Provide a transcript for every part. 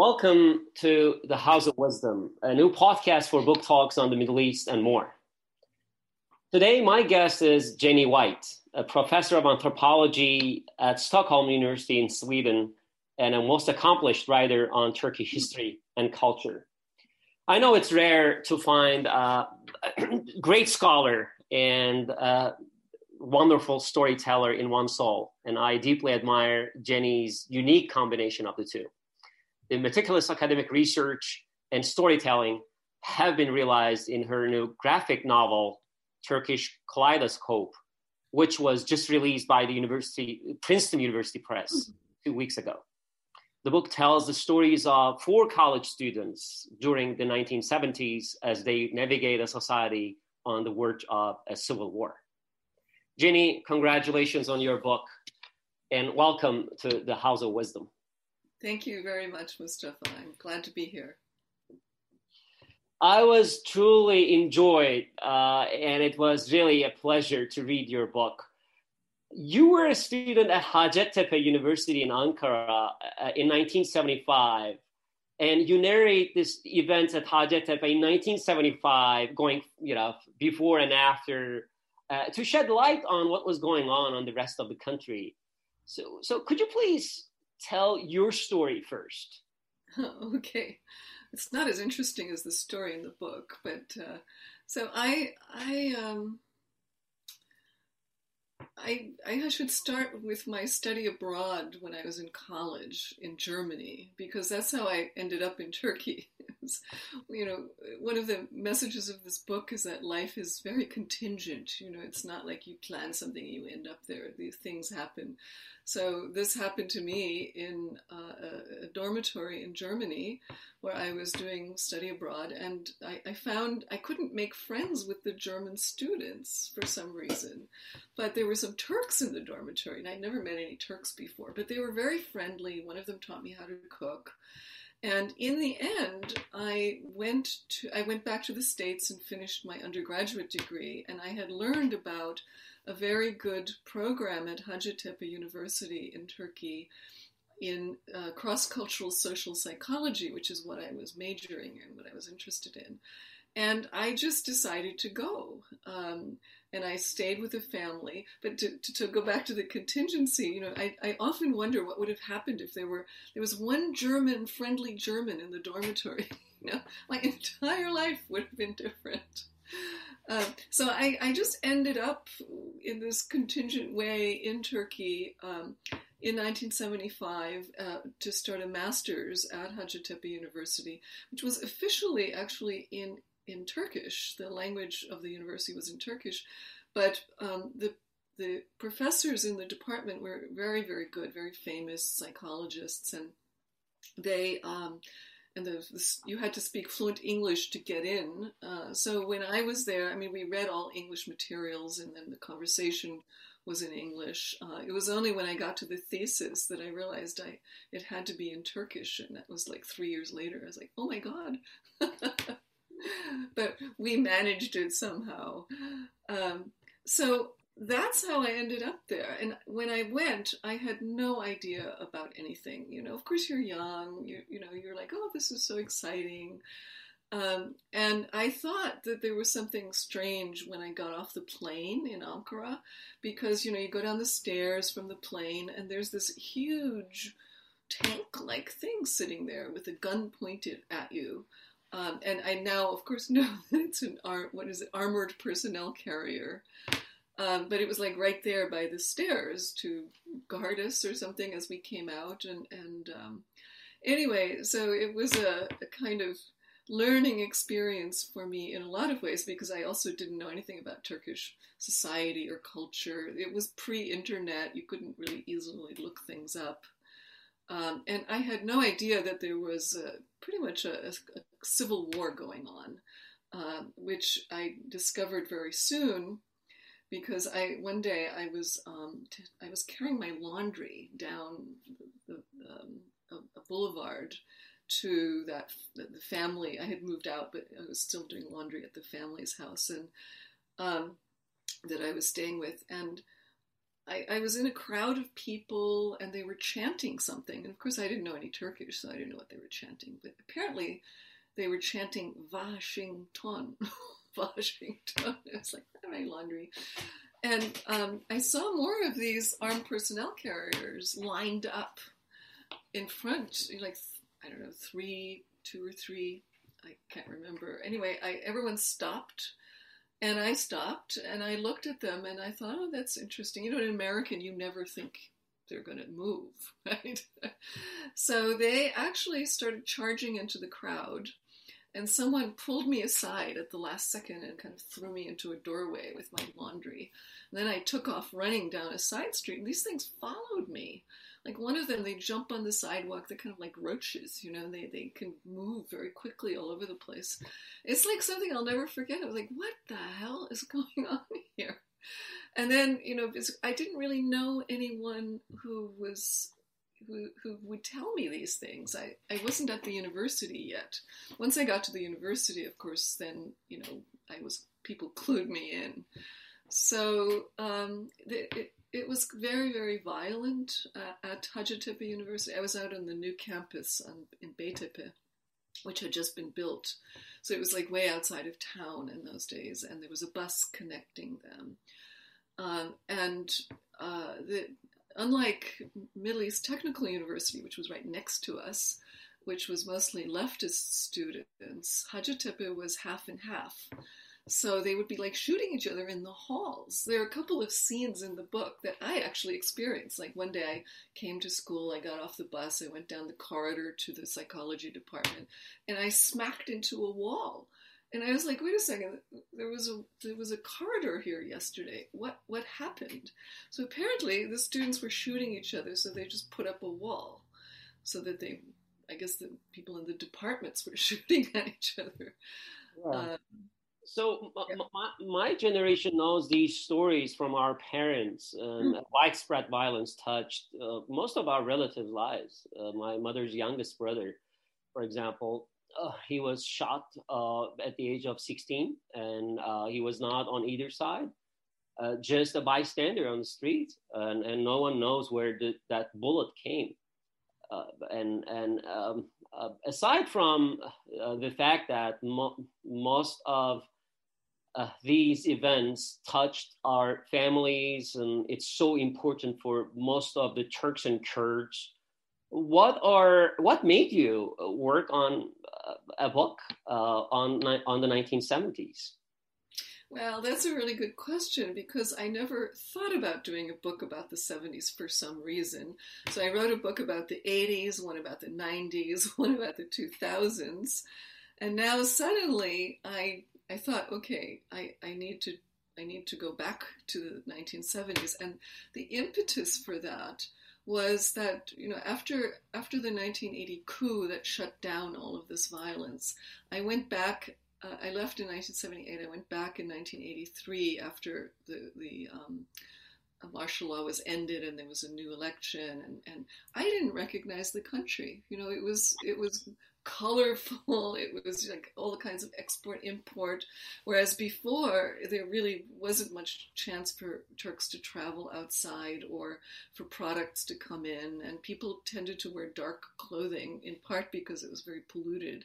Welcome to the House of Wisdom, a new podcast for book talks on the Middle East and more. Today, my guest is Jenny White, a professor of anthropology at Stockholm University in Sweden and a most accomplished writer on Turkish history and culture. I know it's rare to find a great scholar and a wonderful storyteller in one soul, and I deeply admire Jenny's unique combination of the two the meticulous academic research and storytelling have been realized in her new graphic novel, Turkish Kaleidoscope, which was just released by the University, Princeton University Press mm-hmm. two weeks ago. The book tells the stories of four college students during the 1970s as they navigate a society on the verge of a civil war. Jenny, congratulations on your book and welcome to the House of Wisdom. Thank you very much, Mustafa. I'm glad to be here. I was truly enjoyed, uh, and it was really a pleasure to read your book. You were a student at Hacettepe University in Ankara uh, in 1975, and you narrate this event at Hacettepe in 1975, going, you know, before and after, uh, to shed light on what was going on on the rest of the country. So, so could you please tell your story first. okay. It's not as interesting as the story in the book, but uh, so I I um I I should start with my study abroad when I was in college in Germany because that's how I ended up in Turkey. you know, one of the messages of this book is that life is very contingent. You know, it's not like you plan something you end up there. These things happen. So this happened to me in uh, a, dormitory in Germany where I was doing study abroad, and I, I, found I couldn't make friends with the German students for some reason. But there were some Turks in the dormitory, and I'd never met any Turks before, but they were very friendly. One of them taught me how to cook. And in the end, I went to I went back to the States and finished my undergraduate degree, and I had learned about a very good program at Hacettepe University in Turkey in uh, cross-cultural social psychology, which is what I was majoring in, what I was interested in. And I just decided to go. Um, and I stayed with the family. But to, to, to, go back to the contingency, you know, I, I often wonder what would have happened if there were there was one German, friendly German in the dormitory. you know, my entire life would have been different. Uh, so I, I just ended up in this contingent way in Turkey um, in 1975 uh, to start a master's at Hacettepe University, which was officially actually in in Turkish. The language of the university was in Turkish, but um, the the professors in the department were very, very good, very famous psychologists, and they um, and the, the, you had to speak fluent English to get in. Uh, so when I was there, I mean, we read all English materials, and then the conversation was in English. Uh, it was only when I got to the thesis that I realized I it had to be in Turkish, and that was like three years later. I was like, oh my god. but we managed it somehow. Um, so that's how I ended up there. And when I went, I had no idea about anything. You know, of course, you're young. You you know, you're like, oh, this is so exciting. Um, and I thought that there was something strange when I got off the plane in Ankara, because you know you go down the stairs from the plane, and there's this huge tank-like thing sitting there with a gun pointed at you. Um, and I now, of course, know that it's an ar- what is it, armored personnel carrier. Um, but it was like right there by the stairs to guard us or something as we came out. And, and um, anyway, so it was a, a, kind of learning experience for me in a lot of ways because I also didn't know anything about Turkish society or culture. It was pre internet, you couldn't really easily look things up. Um, and I had no idea that there was a, pretty much a, a, civil war going on, uh, which I discovered very soon because I one day I was um, t- I was carrying my laundry down the, um, a, a, boulevard to that the family. I had moved out, but I was still doing laundry at the family's house and um, that I was staying with, and I, I, was in a crowd of people and they were chanting something. And of course, I didn't know any Turkish, so I didn't know what they were chanting. But apparently, they were chanting Washington, Washington. It's like, my laundry. And um, I saw more of these armed personnel carriers lined up in front, like, I don't know, three, two or three, I can't remember. Anyway, I, everyone stopped and I stopped and I looked at them and I thought, oh, that's interesting. You know, in American, you never think they're going to move, right? so they actually started charging into the crowd and someone pulled me aside at the last second and kind of threw me into a doorway with my laundry. And then I took off running down a side street, and these things followed me. Like one of them, they jump on the sidewalk. They're kind of like roaches, you know. They they can move very quickly all over the place. It's like something I'll never forget. I was like, "What the hell is going on here?" And then, you know, I didn't really know anyone who was who, who would tell me these things. I, I wasn't at the university yet. Once I got to the university, of course, then, you know, I was, people clued me in. So um, it, it was very, very violent uh, at Hacettepe University. I was out on the new campus on, in Beytepe, which had just been built. So it was like way outside of town in those days, and there was a bus connecting them. Um, and uh, the, unlike Middle East Technical University, which was right next to us, which was mostly leftist students, Hacettepe was half and half. So they would be like shooting each other in the halls. There are a couple of scenes in the book that I actually experienced. Like one day I came to school, I got off the bus, I went down the corridor to the psychology department, and I smacked into a wall. And I was like, wait a second, there was a there was a corridor here yesterday. What what happened? So apparently the students were shooting each other, so they just put up a wall so that they I guess the people in the departments were shooting at each other. Yeah. Um, so yeah. my, my, generation knows these stories from our parents. Um, mm. Widespread violence touched uh, most of our relatives' lives. Uh, my mother's youngest brother, for example, uh, he was shot uh, at the age of 16, and uh, he was not on either side. Uh, just a bystander on the street, and, and no one knows where the, that bullet came. and and um, aside from the fact that mo- most of uh, these events touched our families, and it's so important for most of the Turks and Kurds. What are what made you work on uh, a book uh, on on the 1970s? Well, that's a really good question because I never thought about doing a book about the 70s for some reason. So I wrote a book about the 80s, one about the 90s, one about the 2000s. And now suddenly I I thought, okay, I, I need to I need to go back to the 1970s, and the impetus for that was that you know after after the 1980 coup that shut down all of this violence, I went back. Uh, I left in 1978. I went back in 1983 after the the um, martial law was ended and there was a new election, and, and I didn't recognize the country. You know, it was it was colorful. It was like all the kinds of export import. Whereas before, there really wasn't much chance for Turks to travel outside or for products to come in. And people tended to wear dark clothing in part because it was very polluted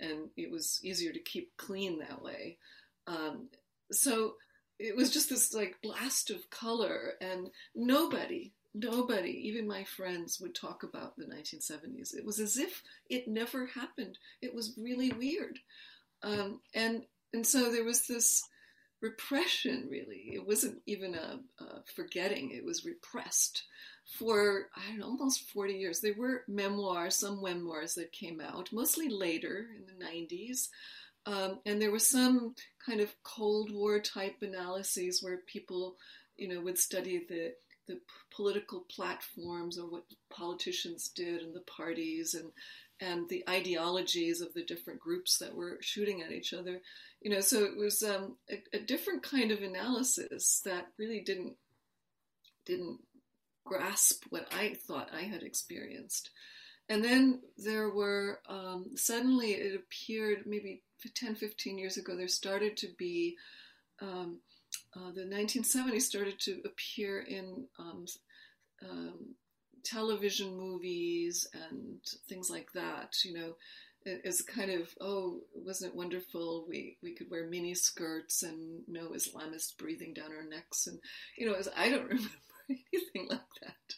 and it was easier to keep clean that way. Um, so it was just this like blast of color and nobody nobody, even my friends, would talk about the 1970s. It was as if it never happened. It was really weird. Um, and, and so there was this repression, really. It wasn't even a, a forgetting, it was repressed for know, almost 40 years. There were memoirs, some memoirs that came out, mostly later in the 90s. Um, and there was some kind of Cold War type analyses where people, you know, would study the the political platforms or what politicians did and the parties and and the ideologies of the different groups that were shooting at each other. You know, so it was um, a, a, different kind of analysis that really didn't didn't grasp what I thought I had experienced. And then there were um, suddenly it appeared maybe 10, 15 years ago there started to be um, uh, the 1970s started to appear in um, um, television movies and things like that. You know, as kind of oh, wasn't it wonderful? We we could wear mini skirts and no Islamists breathing down our necks, and you know, I don't remember anything like that.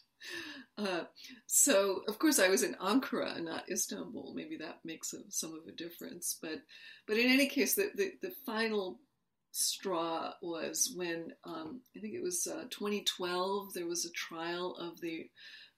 Uh, so, of course, I was in Ankara, not Istanbul. Maybe that makes a, some of a difference. But, but in any case, the, the, the final straw was when um, I think it was uh, 2012. There was a trial of the,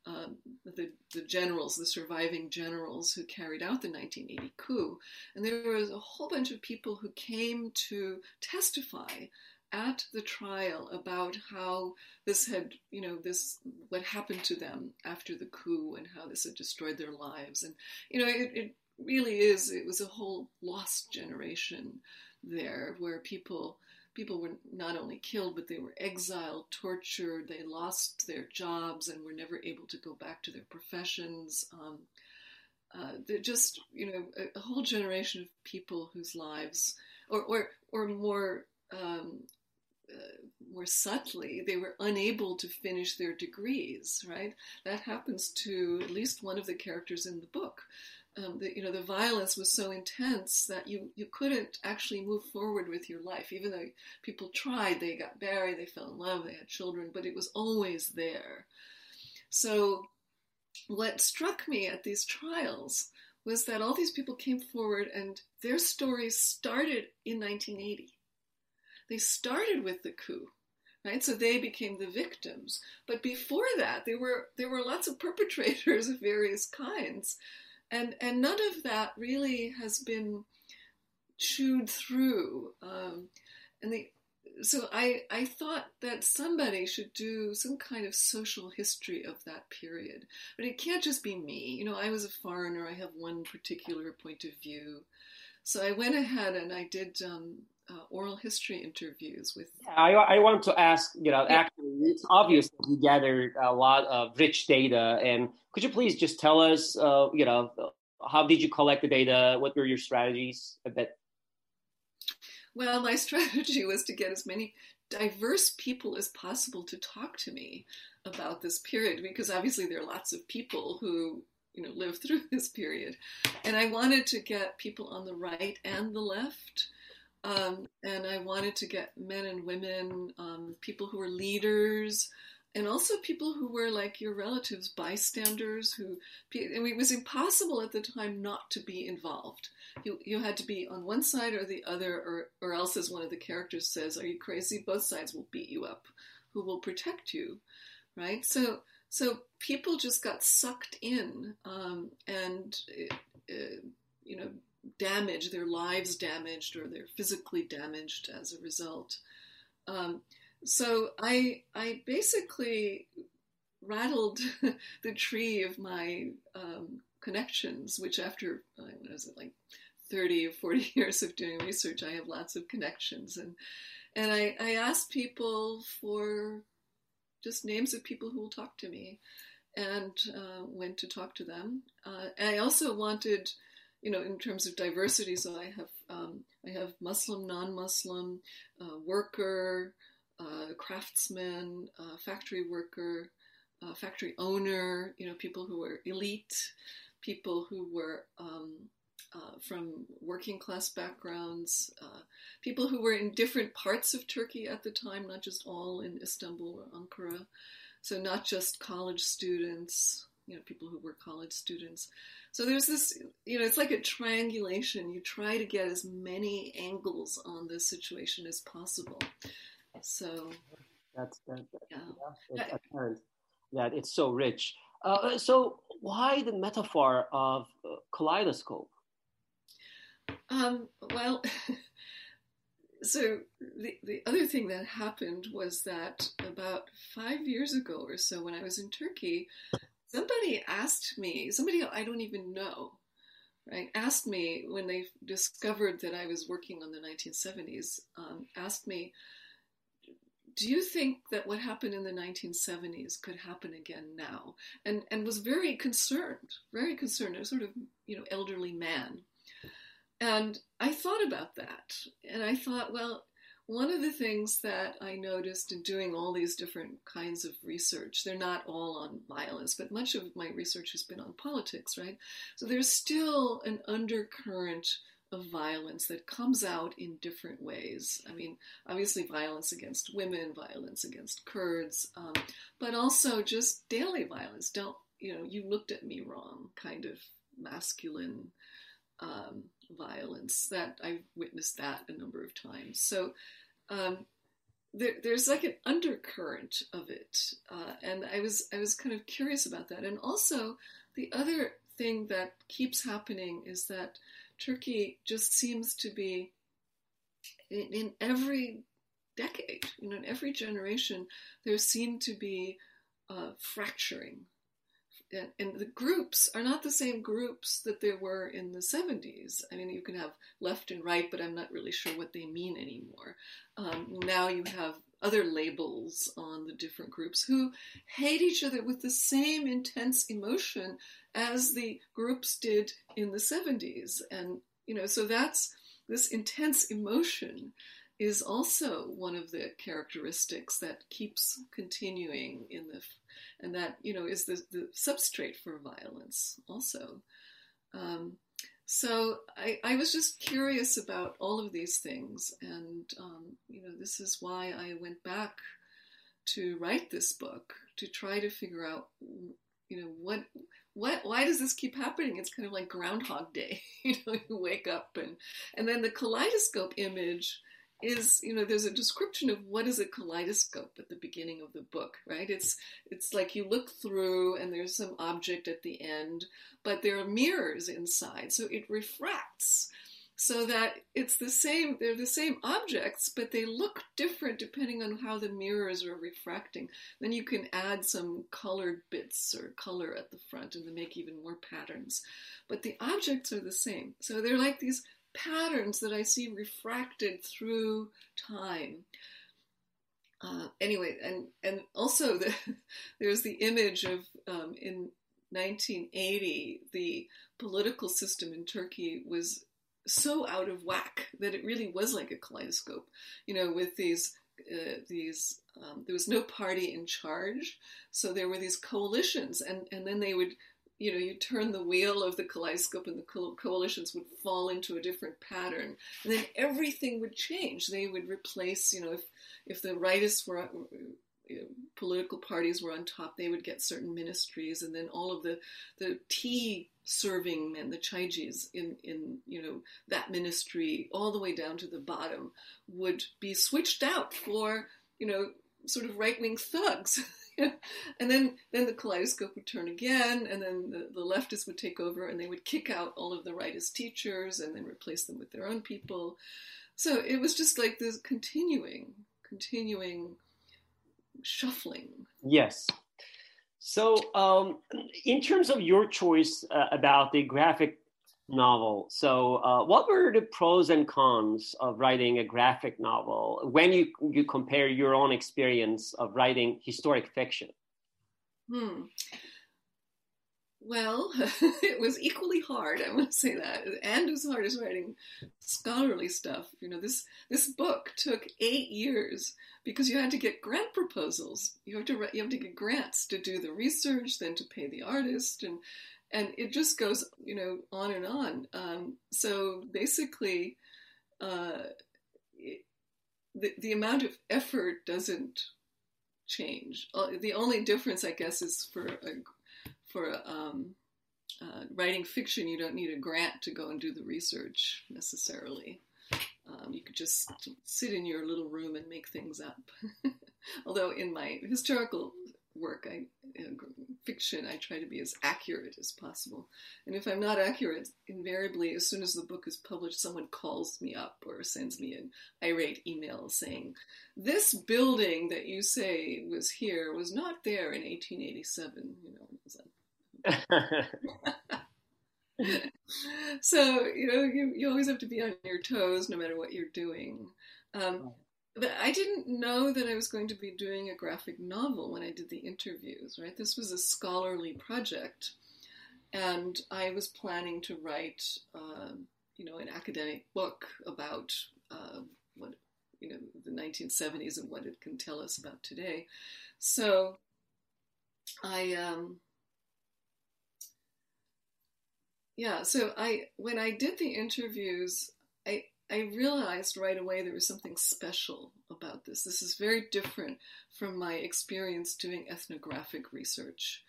um, the the generals, the surviving generals who carried out the 1980 coup, and there was a whole bunch of people who came to testify at the trial about how this had, you know, this what happened to them after the coup and how this had destroyed their lives, and you know, it, it really is. It was a whole lost generation there where people people were not only killed but they were exiled tortured they lost their jobs and were never able to go back to their professions um, uh, they're just you know a, a, whole generation of people whose lives or or, or more um, uh, more subtly, they were unable to finish their degrees, right? That happens to at least one of the characters in the book. Um, the, you know, the violence was so intense that you, you couldn't actually move forward with your life. Even though people tried, they got married, they fell in love, they had children, but it was always there. So, what struck me at these trials was that all these people came forward and their stories started in 1980 they started with the coup, right? So they became the victims. But before that, there were there were lots of perpetrators of various kinds, and and none of that really has been chewed through. Um, and the so I, I thought that somebody should do some kind of social history of that period. But it can't just be me. You know, I was a foreigner. I have one particular point of view. So I went ahead and I did um, uh, oral history interviews with. I, I want to ask, you know, actually, it's obvious that you gathered a lot of rich data, and could you please just tell us, uh, you know, how did you collect the data? What were your strategies? A bit. Well, my strategy was to get as many diverse people as possible to talk to me about this period, because obviously there are lots of people who you know live through this period, and I wanted to get people on the right and the left um, and I wanted to get men and women, um, people who were leaders, and also people who were like your relatives, bystanders. Who it was impossible at the time not to be involved. You you had to be on one side or the other, or or else, as one of the characters says, "Are you crazy? Both sides will beat you up. Who will protect you?" Right. So so people just got sucked in, um, and uh, you know damaged, their lives damaged, or they're physically damaged as a result. Um, so I I basically rattled the tree of my um, connections, which after uh, what was it like thirty or forty years of doing research, I have lots of connections, and and I, I asked people for just names of people who will talk to me, and uh, went to talk to them. Uh, I also wanted you know, in terms of diversity, so I have um, I have Muslim, non-Muslim, uh, worker, uh, craftsman, uh, factory worker, uh, factory owner. You know, people who were elite, people who were um, uh, from working class backgrounds, uh, people who were in different parts of Turkey at the time, not just all in Istanbul or Ankara. So not just college students, you know, people who were college students. So there's this, you know, it's like a triangulation. You try to get as many angles on this situation as possible. So that's that, that yeah. yeah it's apparent that it's so rich. Uh, so why the metaphor of uh, kaleidoscope? Um, well, so the, the other thing that happened was that about five years ago or so, when I was in Turkey, somebody asked me, somebody I don't even know, right, asked me when they discovered that I was working on the 1970s, um, asked me, do you think that what happened in the 1970s could happen again now? And and was very concerned, very concerned. A sort of you know elderly man, and I thought about that, and I thought, well, one of the things that I noticed in doing all these different kinds of research, they're not all on violence, but much of my research has been on politics, right? So there's still an undercurrent of violence that comes out in different ways. I mean, obviously, violence against women, violence against Kurds, um, but also just daily violence. Don't, you know, you looked at me wrong kind of masculine um, violence that I've witnessed that a number of times. So um, there, there's like an undercurrent of it, uh, and I was I was kind of curious about that. And also the other thing that keeps happening is that Turkey just seems to be in, in every decade, you know, in every generation, there seem to be uh, fracturing and, and, the groups are not the same groups that there were in the 70s. I mean, you can have left and right, but I'm not really sure what they mean anymore. Um, now you have other labels on the different groups who hate each other with the same intense emotion as the groups did in the 70s. And, you know, so that's this intense emotion is also one of the characteristics that keeps continuing in the and that you know is the, the substrate for violence also. Um, so I, I, was just curious about all of these things and um, you know this is why i went back to write this book to try to figure out you know what what why does this keep happening? It's kind of like groundhog day you know you wake up and and then the kaleidoscope image is you know there's a description of what is a kaleidoscope at the beginning of the book right? It's it's like you look through and there's some object at the end but there are mirrors inside so it refracts. So that it's the same they're the same objects but they look different depending on how the mirrors are refracting. Then you can add some colored bits or color at the front and make even more patterns. But the objects are the same. So they're like these patterns that I see refracted through time. Uh, anyway, and and also the, there's the image of um, in 1980 the political system in Turkey was so out of whack that it really was like a kaleidoscope, you know, with these uh, these um, there was no party in charge, so there were these coalitions, and and then they would you know, you turn the wheel of the kaleidoscope and the coalitions would fall into a different pattern. And then everything would change. They would replace, you know, if, if the rightists were, uh, you know, political parties were on top, they would get certain ministries. And then all of the, the tea serving men, the chaijis in, in, you know, that ministry, all the way down to the bottom, would be switched out for, you know, sort of right wing thugs. and then then the kaleidoscope would turn again, and then the, the leftists would take over, and they would kick out all of the rightist teachers, and then replace them with their own people. So it was just like this continuing, continuing shuffling. Yes. So, um, in terms of your choice uh, about the graphic novel. So, uh, what were the pros and cons of writing a graphic novel when you you compare your own experience of writing historic fiction? Hmm. Well, it was equally hard. I want to say that, and as hard as writing scholarly stuff. You know, this this book took eight years because you had to get grant proposals. You have to you have to get grants to do the research, then to pay the artist, and and it just goes, you know, on and on. Um, so basically, uh, it, the the amount of effort doesn't change. Uh, the only difference, I guess, is for a, for um, uh, writing fiction, you don't need a grant to go and do the research necessarily. Um, you could just sit in your little room and make things up. Although in my historical work, I fiction, I try to be as accurate as possible. And if I'm not accurate, invariably, as soon as the book is published, someone calls me up or sends me an irate email saying, "This building that you say was here was not there in 1887." You know. so you know you, you always have to be on your toes no matter what you're doing um, but I didn't know that I was going to be doing a graphic novel when I did the interviews, right? This was a scholarly project, and I was planning to write, uh, you know, an academic book about uh, what you know the 1970s and what it can tell us about today. So I um, yeah, so I when I did the interviews, I realized right away there was something special about this. This is very different from my experience doing ethnographic research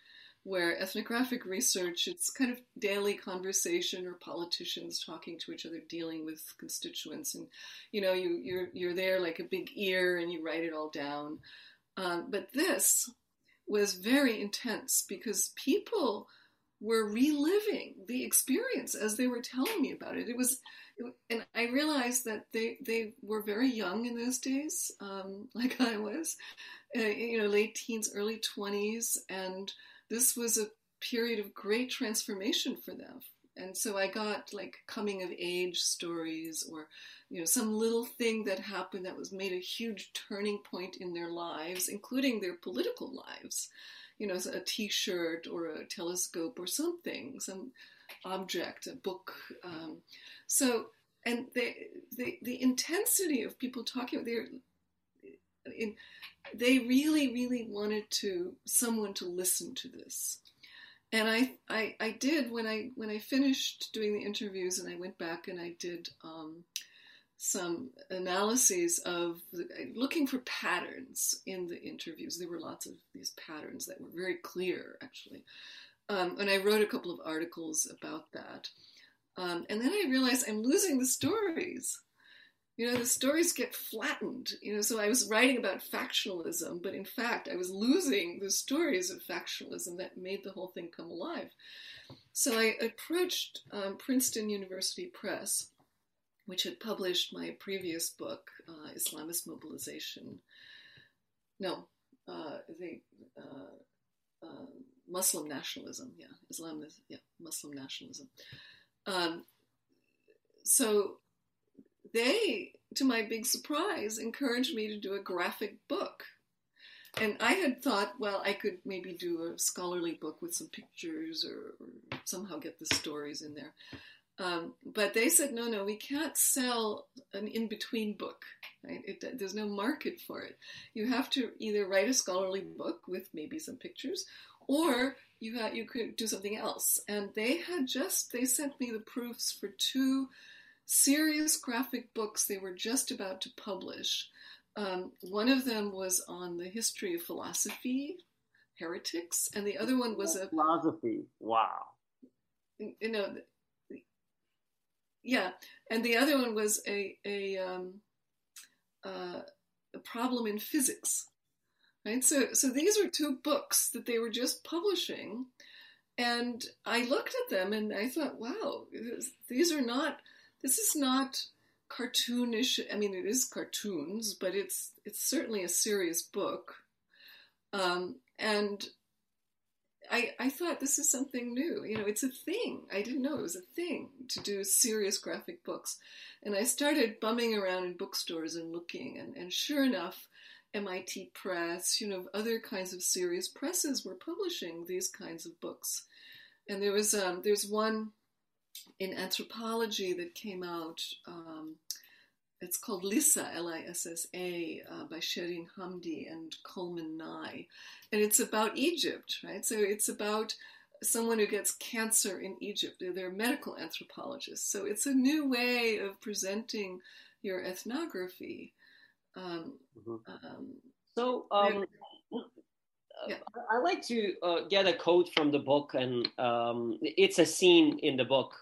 where ethnographic research it's kind of daily conversation or politicians talking to each other dealing with constituents and you know you you're you're there like a big ear and you write it all down um, but this was very intense because people were reliving the experience as they were telling me about it it was and I realized that they, they were very young in those days, um, like I was, uh, you know, late teens, early 20s, and this was a period of great transformation for them. And so I got like coming of age stories or, you know, some little thing that happened that was made a huge turning point in their lives, including their political lives. You know, a t shirt or a telescope or something, some object, a book. Um, so, and the, the, the intensity of people talking, they're, in, they really, really wanted to someone to listen to this. And I, I, I did when I when I finished doing the interviews and I went back and I did um, some analyses of the, looking for patterns in the interviews. There were lots of these patterns that were very clear, actually. Um, and I wrote a couple of articles about that. Um, and then I realized I'm losing the stories. You know the stories get flattened. You know so i was writing about factionalism but in fact i was losing the stories of factionalism that made the whole thing come alive. So i approached um, princeton university press which had published my previous book uh, islamist mobilization. No uh, uh, uh muslim nationalism yeah islam yeah muslim nationalism um, so they, to my big surprise, encouraged me to do a graphic book. And I had thought, well, I could maybe do a scholarly book with some pictures or, or somehow get the stories in there. Um, but they said, no, no, we can't sell an in between book. Right? It, there's no market for it. You have to either write a scholarly book with maybe some pictures, or you had, you could do something else. And they had just they sent me the proofs for two serious graphic books they were just about to publish. Um, one of them was on the history of philosophy, heretics, and the other one was a philosophy. Wow. You know, yeah, and the other one was a a, um, uh, a problem in physics. Right. So so these were two books that they were just publishing, and I looked at them and I thought, wow, these are not this is not cartoonish. I mean, it is cartoons, but it's it's certainly a serious book. Um, and I I thought this is something new. You know, it's a thing. I didn't know it was a thing to do serious graphic books. And I started bumming around in bookstores and looking, and, and sure enough, MIT Press, you know, other kinds of serious presses were publishing these kinds of books. And there was um, there's one in anthropology that came out. Um, it's called Lissa, L-I-S-S-A, uh, by Sherine Hamdy and Coleman Nye, and it's about Egypt, right? So it's about someone who gets cancer in Egypt. They're, they're medical anthropologists, so it's a new way of presenting your ethnography. Um, mm-hmm. um, so um, yeah. I like to uh, get a quote from the book, and um, it's a scene in the book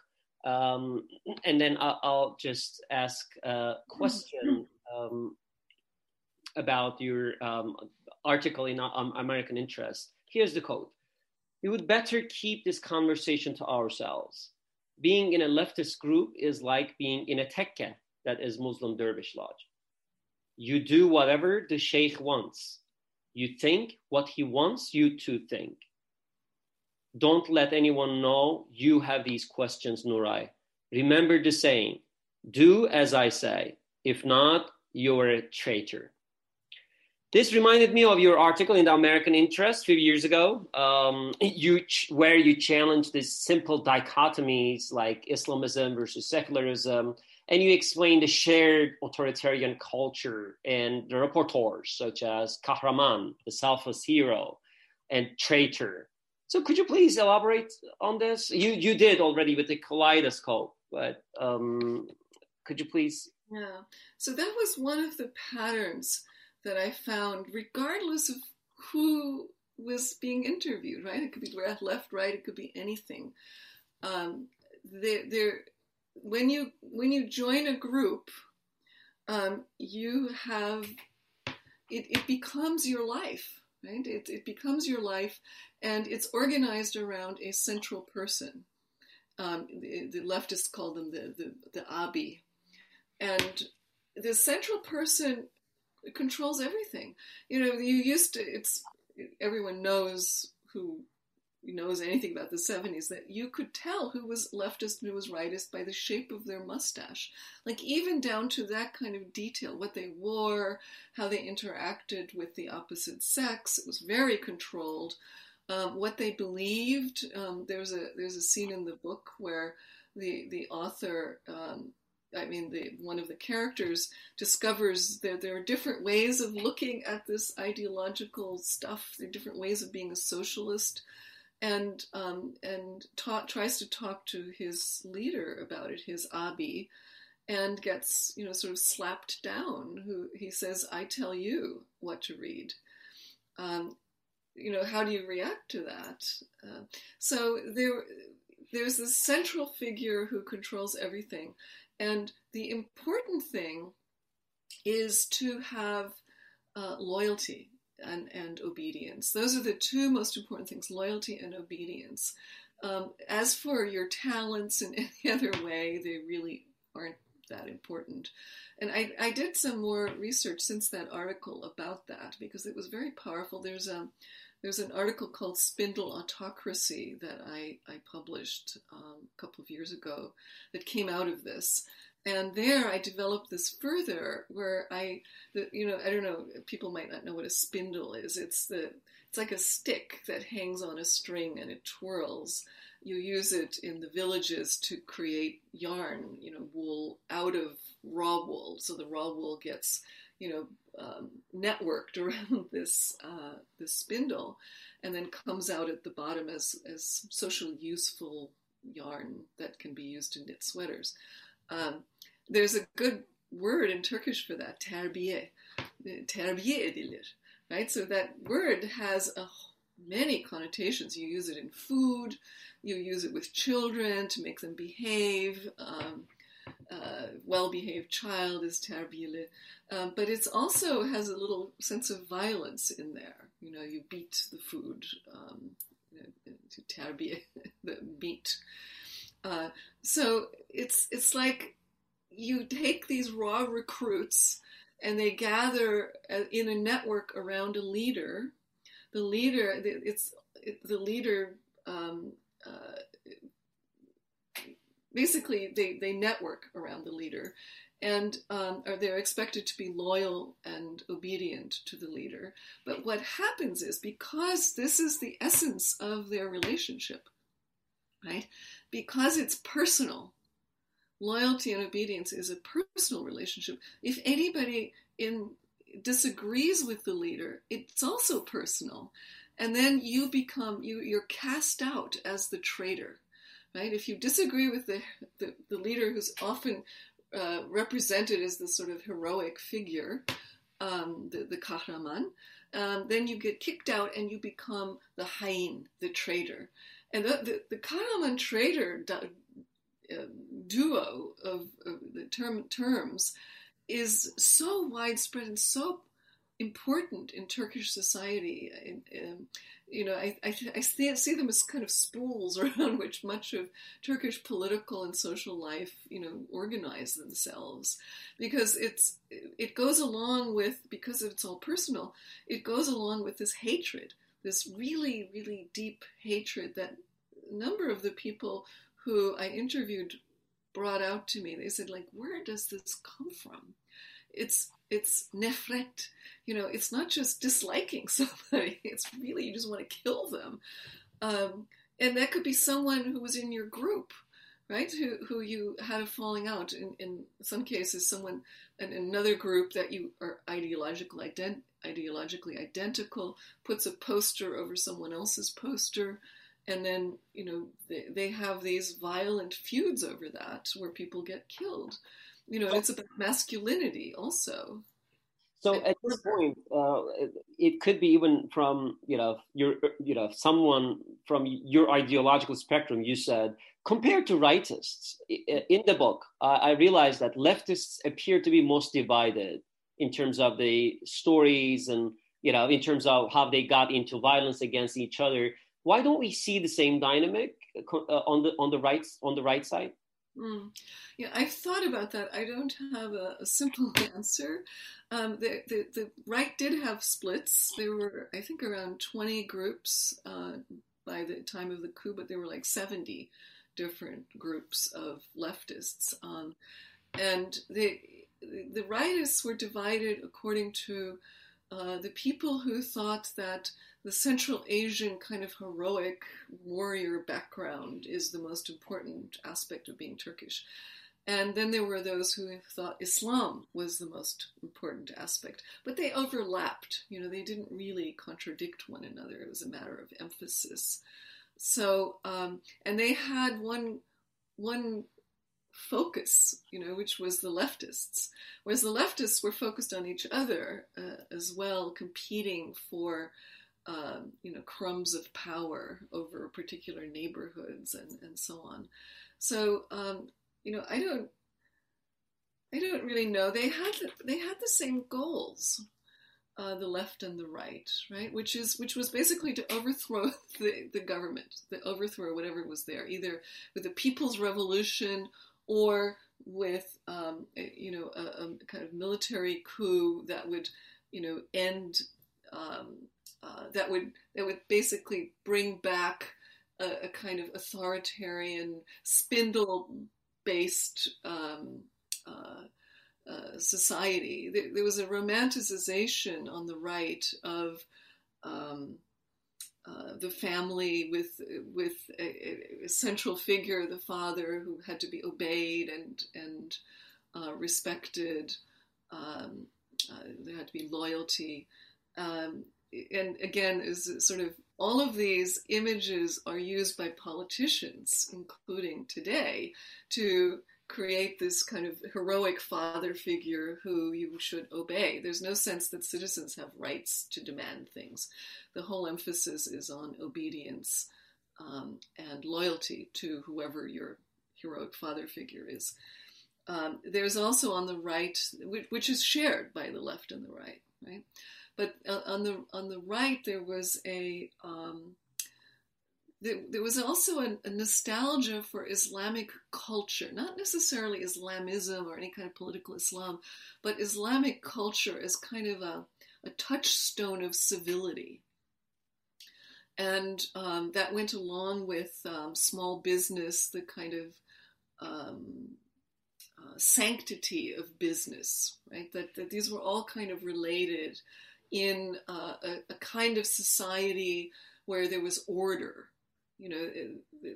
um, and then I'll, I'll, just ask a question um, about your um, article in um, American Interest. Here's the quote We would better keep this conversation to ourselves. Being in a leftist group is like being in a tekke, that is Muslim Dervish Lodge. You do whatever the Sheikh wants. You think what he wants you to think don't let anyone know you have these questions, Nuray. Remember the saying, do as I say. If not, you're a traitor. This reminded me of your article in the American Interest a few years ago, um, you ch- where you challenged these simple dichotomies like Islamism versus secularism, and you explain the shared authoritarian culture and the reporters such as Kahraman, the selfless hero, and traitor. So could you please elaborate on this? You you did already with the kaleidoscope, but um, could you please? Yeah. So that was one of the patterns that I found, regardless of who was being interviewed. Right? It could be left, right. It could be anything. Um, there, there when you when you join a group, um, you have it, it becomes your life, right? It, it becomes your life, and it's organized around a central person. Um, the, the, leftists call them the the, the abi, and the central person controls everything. You know, you used to. It's everyone knows who knows anything about the 70s that you could tell who was leftist and who was rightist by the shape of their mustache. Like, even down to that kind of detail what they wore, how they interacted with the opposite sex. It was very controlled. Um, what they believed. Um, there's a there's a scene in the book where the the author um, I mean, the, one of the characters discovers that there are different ways of looking at this ideological stuff. There are different ways of being a socialist and um, and ta- tries to talk to his leader about it, his abi, and gets you know sort of slapped down. Who he says, "I tell you what to read." Um, you know, how do you react to that? Uh, so there, there's this central figure who controls everything, and the important thing is to have uh, loyalty and, and obedience. Those are the two most important things loyalty and obedience. Um, as for your talents in any other way, they really aren't that important. And I, I did some more research since that article about that because it was very powerful. There's a there's an article called Spindle Autocracy that I, I published um, a couple of years ago that came out of this and there I developed this further where I, the, you know, I don't know, people might not know what a spindle is. It's the, it's like a stick that hangs on a string and it twirls. You use it in the villages to create yarn, you know, wool out of raw wool. So the raw wool gets, you know, um, networked around this uh, this spindle, and then comes out at the bottom as as socially useful yarn that can be used to knit sweaters. Um, there's a good word in Turkish for that, terbiye. Terbiye edilir. Right? So that word has a, many connotations. You use it in food, you use it with children to make them behave. Um, uh, well-behaved child is terbiyeli, um, but it also has a little sense of violence in there. You know, you beat the food um, to terbiye, the meat. Uh, so it's it's like you take these raw recruits and they gather uh, in a network around a leader. The leader, it's the leader. Um, uh, basically, they they network around the leader, and um, are they're expected to be loyal and obedient to the leader. But what happens is because this is the essence of their relationship, right? Because it's personal, loyalty and obedience is a personal relationship. If anybody in disagrees with the leader, it's also personal. And then you become you you're cast out as the traitor. Right? If you disagree with the, the, the leader who's often uh, represented as the sort of heroic figure, um, the, the kahraman, um, then you get kicked out and you become the hain, the traitor. And the, the, the kahraman traitor uh, duo of, the term, terms is so widespread and so important in Turkish society. Um, you know, I, I, I, see them as kind of spools around which much of Turkish political and social life, you know, organize themselves, because it's it goes along with because it's all personal. It goes along with this hatred, this really really deep hatred that a number of the people who I interviewed brought out to me. They said, like, where does this come from? It's it's nefret. You know, it's not just disliking somebody. It's really you just want to kill them. Um, and that could be someone who was in your group right? Who who you had a falling out. In in some cases, someone in another group that you are ideologically ident- ideologically identical puts a poster over someone else's poster, and then you know they, they have these violent feuds over that where people get killed. You know, it's about masculinity also. So at this point, uh, it could be even from you know your you know someone from your ideological spectrum. You said compared to rightists in the book, I realized that leftists appear to be most divided in terms of the stories and you know in terms of how they got into violence against each other. Why don't we see the same dynamic uh, on the on the right on the right side? Mm. Yeah, I've thought about that. I don't have a, a simple answer. Um, the, the, the, right did have splits. There were, I think, around 20 groups uh, by the time of the coup, but there were like 70 different groups of leftists. Um, and the, the rightists were divided according to uh, the people who thought that the Central Asian kind of heroic warrior background is the most important aspect of being Turkish. And then there were those who thought Islam was the most important aspect. But they overlapped. You know, they didn't really contradict one another. It was a matter of emphasis. So, um, and they had one, one focus, you know, which was the leftists. Whereas the leftists were focused on each other uh, as well, competing for um, you know, crumbs of power over particular neighborhoods and, and so on. So, um, you know, I don't, I don't really know. They had the, they had the same goals, uh, the left and the right, right? Which is which was basically to overthrow the, the government, the overthrow whatever was there, either with the People's Revolution or with um, you know a, a, kind of military coup that would you know end um, uh, that would that would basically bring back a, a kind of authoritarian spindle based um, uh, uh, society. There, there, was a romanticization on the right of um, uh, the family with with a, a, central figure, the father, who had to be obeyed and and uh, respected. Um, uh, there had to be loyalty. Um, and again, is sort of all of these images are used by politicians, including today, to create this kind of heroic father figure who you should obey. There's no sense that citizens have rights to demand things. The whole emphasis is on obedience um, and loyalty to whoever your heroic father figure is. Um, there's also on the right, which, which is shared by the left and the right, right? But uh, on the on the right, there was a um, there, was also a, a, nostalgia for Islamic culture, not necessarily Islamism or any kind of political Islam, but Islamic culture as kind of a, a touchstone of civility. And um, that went along with um, small business, the kind of um, uh, sanctity of business, right? That, that these were all kind of related in uh, a, a, kind of society where there was order. You know,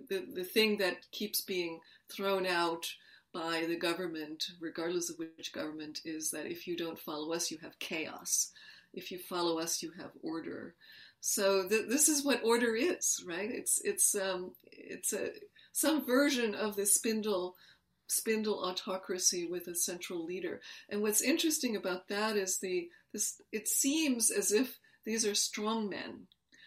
the, the, thing that keeps being thrown out by the government, regardless of which government, is that if you don't follow us, you have chaos. If you follow us, you have order. So th- this is what order is, right? It's it's um, it's a some version of the spindle spindle autocracy with a central leader. And what's interesting about that is the this it seems as if these are strong men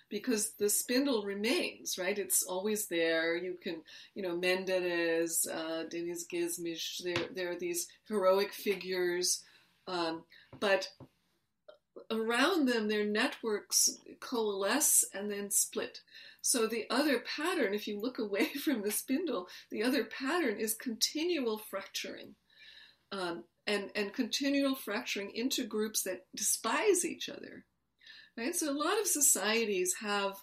because the spindle remains, right? It's always there. You can, you know, Menderes, uh, Deniz Gezmiş, there, there are these heroic figures, um, but around them, their networks coalesce and then split. So the other pattern, if you look away from the spindle, the other pattern is continual fracturing. Um, and, and continual fracturing into groups that despise each other. Right? So a lot of societies have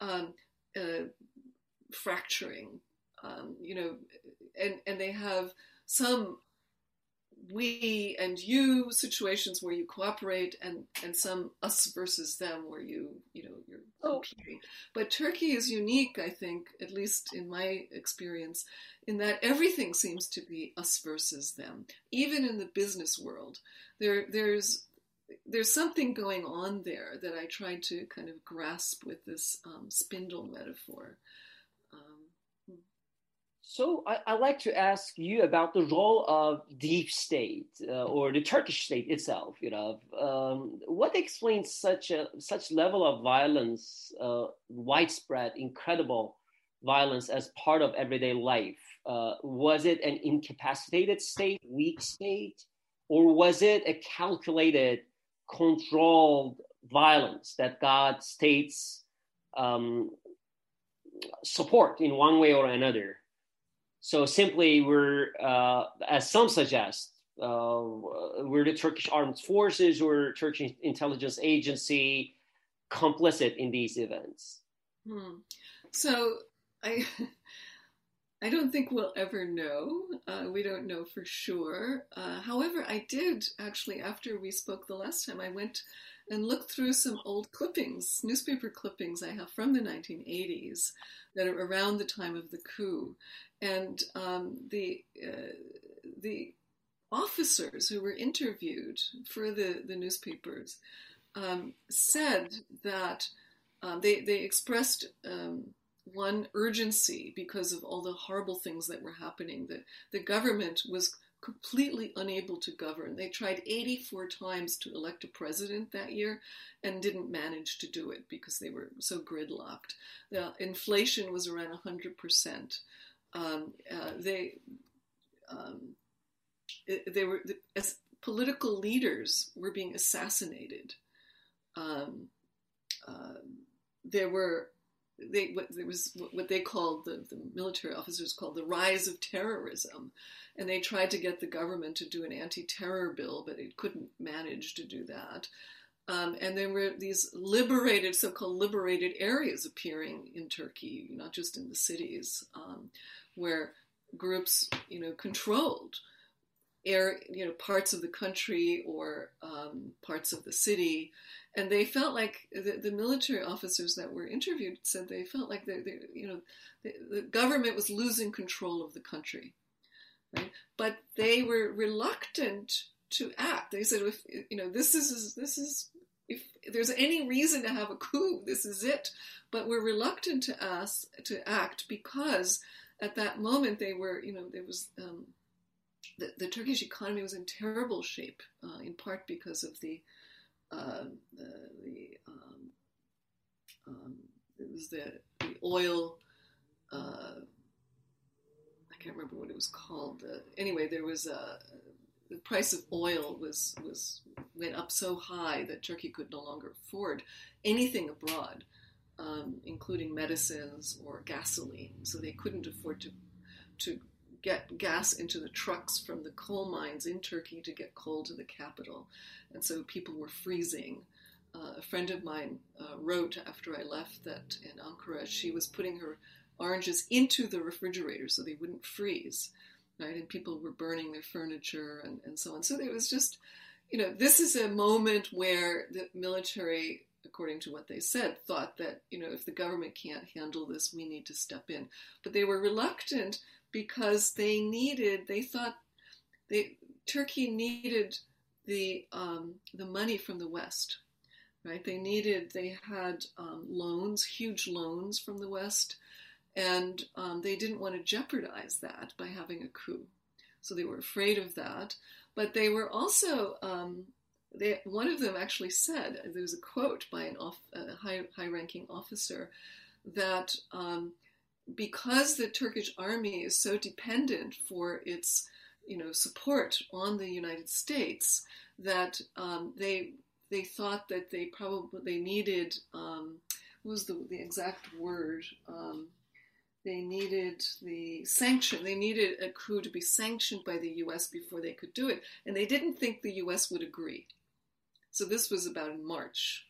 um, uh, fracturing, um, you know, and, and they have some we and you situations where you cooperate and and some us versus them where you you know you're oh. competing but turkey is unique i think at least in my experience in that everything seems to be us versus them even in the business world there there's there's something going on there that i tried to kind of grasp with this um, spindle metaphor so I, like to ask you about the role of deep state uh, or the Turkish state itself. You know, um, what explains such a such level of violence, uh, widespread, incredible violence as part of everyday life? Uh, was it an incapacitated state, weak state, or was it a calculated, controlled violence that got states um, support in one way or another? So simply, we're, uh, as some suggest, uh, we're the Turkish armed forces or Turkish intelligence agency complicit in these events. Hmm. So I, I don't think we'll ever know. Uh, we don't know for sure. Uh, however, I did actually after we spoke the last time. I went and looked through some old clippings, newspaper clippings I have from the 1980s that are around the time of the coup, and um, the uh, the officers who were interviewed for the the newspapers um, said that um, they they expressed um, one urgency because of all the horrible things that were happening. That the government was completely unable to govern. They tried 84 times to elect a president that year and didn't manage to do it because they were so gridlocked. The inflation was around 100% um, uh, they um, they were as political leaders were being assassinated. Um, uh, there were they what, there was what they called the, the military officers called the rise of terrorism, and they tried to get the government to do an anti-terror bill, but it couldn't manage to do that. Um, and there were these liberated, so-called liberated areas appearing in Turkey, not just in the cities, um, where groups, you know, controlled air, you know, parts of the country or um, parts of the city, and they felt like the, the, military officers that were interviewed said they felt like they, they you know, the, the government was losing control of the country, right? But they were reluctant to act. They said, if you know, this is this is if there's any reason to have a coup, this is it. But we're reluctant to ask to act because at that moment they were, you know, there was um, the, the, Turkish economy was in terrible shape, uh, in part because of the uh, the, um, um, it was the the oil. Uh, I can't remember what it was called. anyway, there was a the price of oil was was went up so high that Turkey could no longer afford anything abroad um, including medicines or gasoline. So they couldn't afford to to get gas into the trucks from the coal mines in Turkey to get coal to the capital, and so people were freezing. Uh, a friend of mine uh, wrote after I left that in Ankara she was putting her oranges into the refrigerator so they wouldn't freeze, right? And people were burning their furniture and, and so on. So it was just, you know, this is a moment where the military according to what they said, thought that, you know, if the government can't handle this, we need to step in. But they were reluctant because they needed, they thought, they, Turkey needed the, um, the money from the West, right? They needed, they had um, loans, huge loans from the West, and um, they didn't want to jeopardize that by having a coup. So they were afraid of that. But they were also um, they, one of them actually said there was a quote by an off, a high, high-ranking officer that um, because the Turkish army is so dependent for its you know support on the United States that um, they they thought that they probably they needed um, what was the, the exact word um, they needed the sanction they needed a coup to be sanctioned by the U.S. before they could do it and they didn't think the U.S. would agree so this was about in March.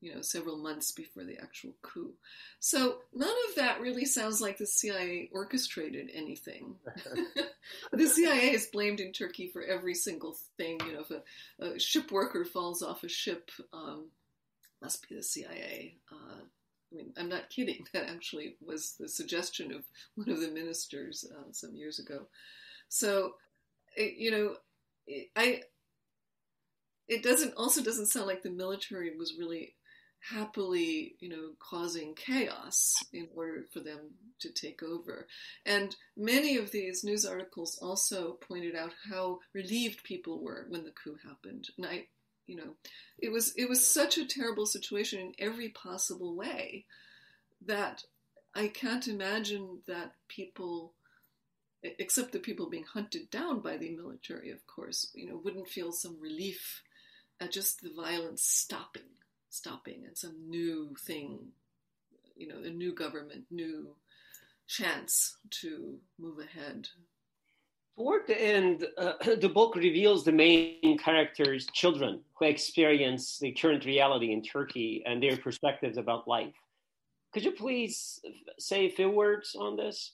You know, several months before the actual coup. So none of that really sounds like the CIA orchestrated anything. the CIA is blamed in Turkey for every single thing. You know, if a, a ship worker falls off a ship, um, must be the CIA. Uh, I mean, I'm not kidding. That actually was the suggestion of one of the ministers uh, some years ago. So, it, you know, it, I. It doesn't also doesn't sound like the military was really happily, you know, causing chaos in order for them to take over. And many of these news articles also pointed out how relieved people were when the coup happened. And I, you know, it was it was such a terrible situation in every possible way that I can't imagine that people except the people being hunted down by the military, of course, you know, wouldn't feel some relief at just the violence stopping stopping and some new thing, you know, a new government, new chance to move ahead. Toward the end, uh, the book reveals the main characters' children who experience the current reality in Turkey and their perspectives about life. Could you please say a few words on this?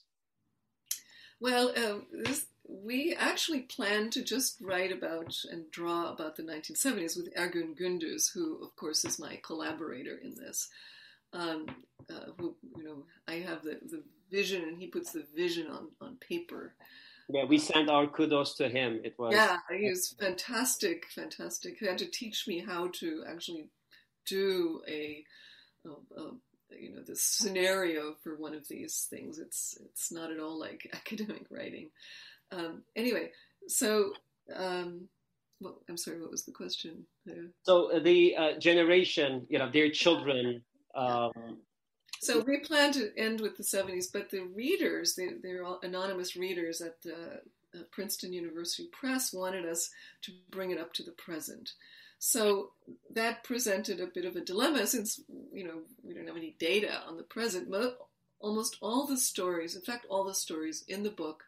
Well, um, this, we actually planned to just write about and draw about the 1970s with Ergun Gündüz, who, of course, is my collaborator in this. Um, uh, who, you know, I have the, the vision, and he puts the vision on, on paper. Yeah, we sent our kudos to him. It was yeah, he was fantastic, fantastic. He had to teach me how to actually do a, a, a you know the scenario for one of these things. It's it's not at all like academic writing. Um, anyway, so um, well, I'm sorry, what was the question? So uh, the uh, generation, you know, their children. Um, so we plan to end with the 70s, but the readers, they, they're all anonymous readers at the uh, Princeton University Press, wanted us to bring it up to the present. So that presented a bit of a dilemma since you know we don't have any data on the present. But almost all the stories, in fact, all the stories in the book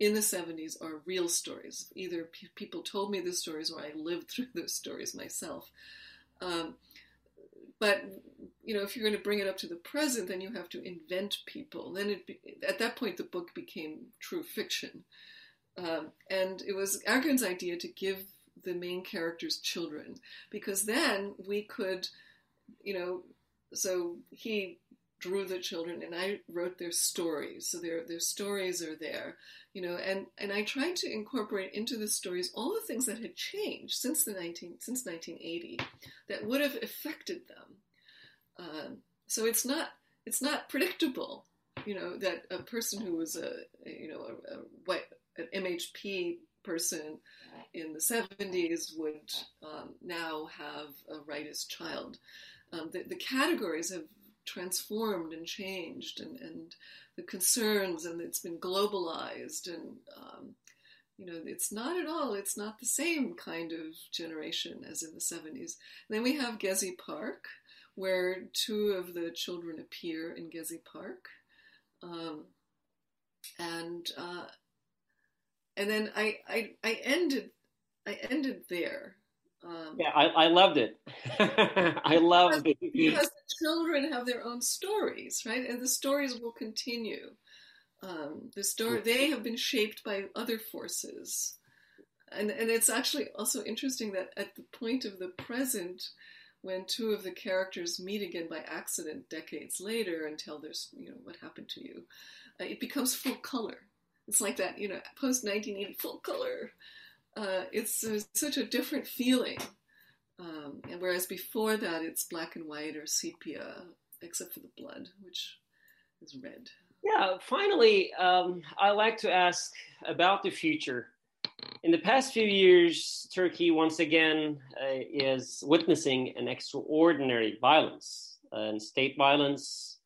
in the 70s are real stories. Either people told me the stories or I lived through those stories myself. Um, but you know, if you're going to bring it up to the present, then you have to invent people. Then it be, at that point, the book became true fiction, um, and it was Ergun's idea to give the main characters children because then we could, you know, so he drew the children and I wrote their stories. So their their stories are there, you know, and, and I tried to incorporate into the stories all the things that had changed since the 19 since 1980 that would have affected them. Uh, so it's not it's not predictable, you know, that a person who was a, you know a, a white an MHP person in the 70s would um, now have a rightist child. Um, the, the categories have transformed and changed and, and the concerns and it's been globalized and um, you know it's not at all it's not the same kind of generation as in the 70s then we have gezi park where two of the children appear in gezi park. Um, and uh, and then I, I i ended i ended there um, yeah, I, I loved it. I loved it because the children have their own stories, right? And the stories will continue. Um, the story they have been shaped by other forces, and and it's actually also interesting that at the point of the present, when two of the characters meet again by accident decades later and tell their you know what happened to you, uh, it becomes full color. It's like that, you know, post 1980 full color uh, it's uh, such a different feeling. Um, and whereas before that, it's black and white or sepia, except for the blood, which is red. Yeah, finally, um, I like to ask about the future. In the past few years, Turkey once again uh, is witnessing an extraordinary violence and state violence.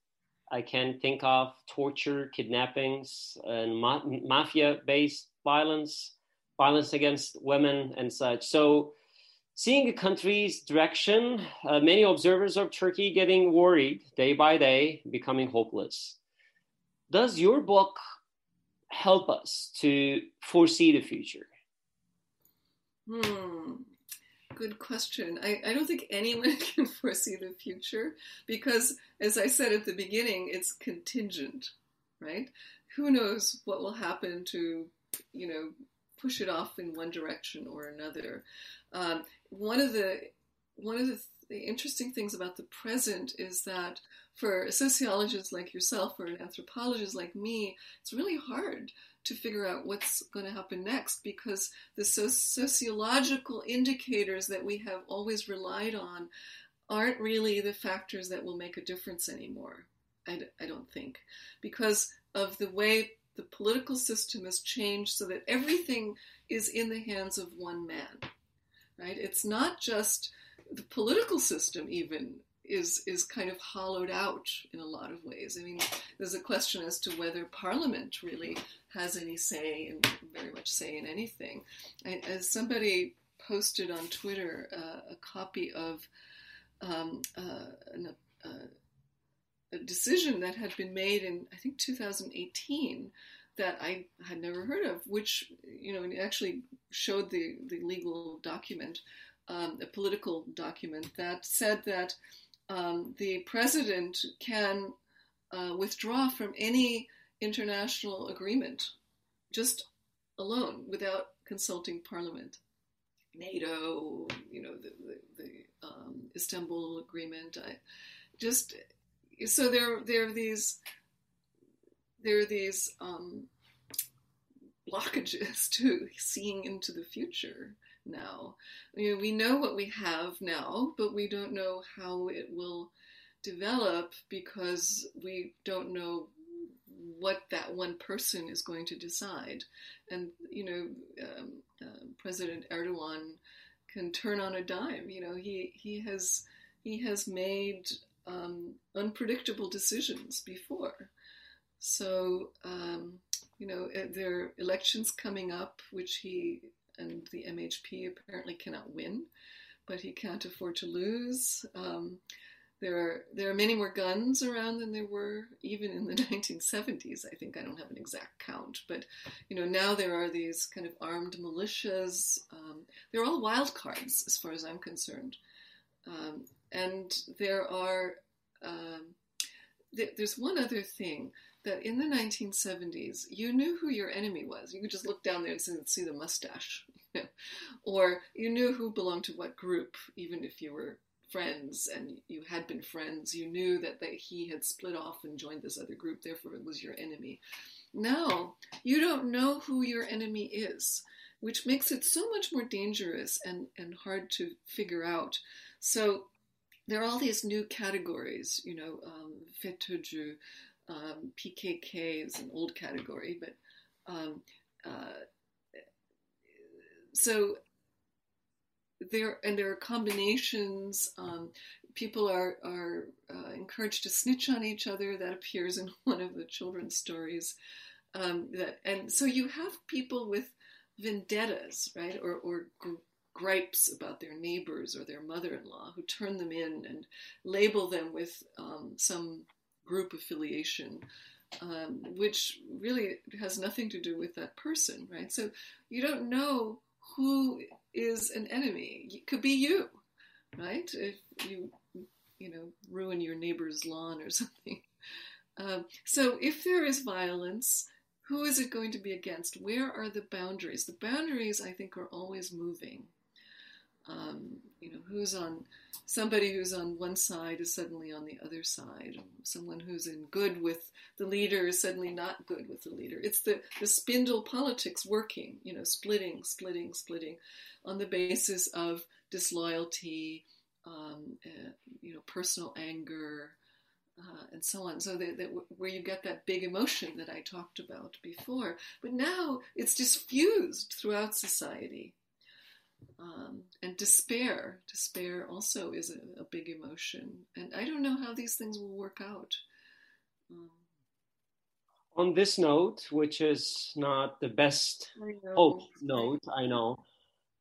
I can think of torture, kidnappings, and ma- mafia based violence violence against women and such. So, seeing the country's direction, uh, many observers of Turkey getting worried day by day, becoming hopeless. Does your book help us to foresee the future? Hmm. good question. I, I don't think anyone can foresee the future because, as I said at the beginning, it's contingent, right? Who knows what will happen to, you know, push it off in one direction or another. Um, one of the one of the, the interesting things about the present is that for sociologists like yourself or an anthropologist like me, it's really hard to figure out what's going to happen next because the so- sociological indicators that we have always relied on aren't really the factors that will make a difference anymore. I d- I don't think. Because of the way the political system has changed so that everything is in the hands of one man. Right? It's not just the political system even is is kind of hollowed out in a lot of ways. I mean, there's a question as to whether Parliament really has any say and very much say in anything. I, as somebody posted on Twitter uh, a copy of um, uh, an, uh, a decision that had been made in I think 2018 that I had never heard of, which you know actually showed the the legal document, um, a political document that said that um, the president can uh, withdraw from any international agreement just alone without consulting parliament. NATO, you know, the, the, the um, Istanbul Agreement. I just so there there are these there are these um, blockages to seeing into the future now. We know what we have now, but we don't know how it will develop because we don't know what that one person is going to decide. And, you know, um, uh, President Erdogan can turn on a dime. You know, he, he has he has made um, unpredictable decisions before. So, um, you know, eh, there are elections coming up, which he and the MHP apparently cannot win, but he can't afford to lose. Um, there are there are many more guns around than there were even in the 1970s. I think I don't have an exact count, but you know now there are these kind of armed militias. Um, they're all wild cards as far as I'm concerned, um, and there are um, th- there's one other thing that in the 1970s you knew who your enemy was. You could just look down there and see the mustache, or you knew who belonged to what group, even if you were friends and you had been friends, you knew that they, he had split off and joined this other group, therefore it was your enemy. Now, you don't know who your enemy is, which makes it so much more dangerous and, and hard to figure out. So, there are all these new categories, you know, um, FETÖ'cü, um, PKK is an old category, but um, uh, so there and there are combinations. Um, people are are uh, encouraged to snitch on each other. That appears in one of the children's stories. Um, that and so you have people with vendettas, right, or or gripes about their neighbors or their mother-in-law who turn them in and label them with um, some group affiliation. Um, which really has nothing to do with that person, right? So you don't know who is an enemy. It could be you, right? If you, you know, ruin your neighbor's lawn or something. Um, so if there is violence, who is it going to be against? Where are the boundaries? The boundaries, I think, are always moving. Um, you know, who's on somebody who's on one side is suddenly on the other side. Someone who's in good with the leader is suddenly not good with the leader. It's the, the spindle politics working, you know, splitting, splitting, splitting on the basis of disloyalty, um, uh, you know, personal anger, uh, and so on. So that, that, where you get that big emotion that I talked about before, but now it's diffused throughout society. Um, and despair, despair also is a, a, big emotion, and I don't know how these things will work out. Um, On this note, which is not the best hope note, I know,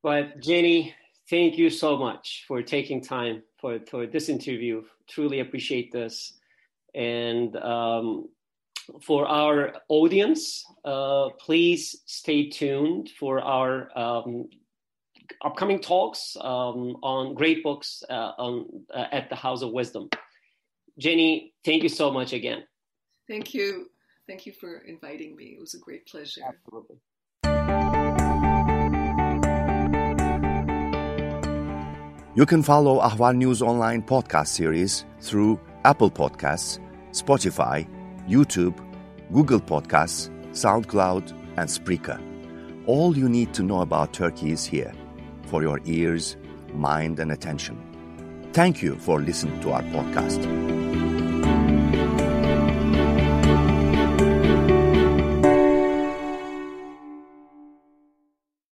but Jenny, thank you so much for taking time for, for this interview. Truly appreciate this. And um, for our audience, uh, please stay tuned for our um, upcoming talks um, on great books uh, on, uh, at the House of Wisdom. Jenny, thank you so much again. Thank you. Thank you for inviting me. It was a great pleasure. Absolutely. You can follow Ahval News Online podcast series through Apple Podcasts, Spotify, YouTube, Google Podcasts, SoundCloud, and Spreaker. All you need to know about Turkey is here for your ears, mind, and attention. Thank you for listening to our podcast.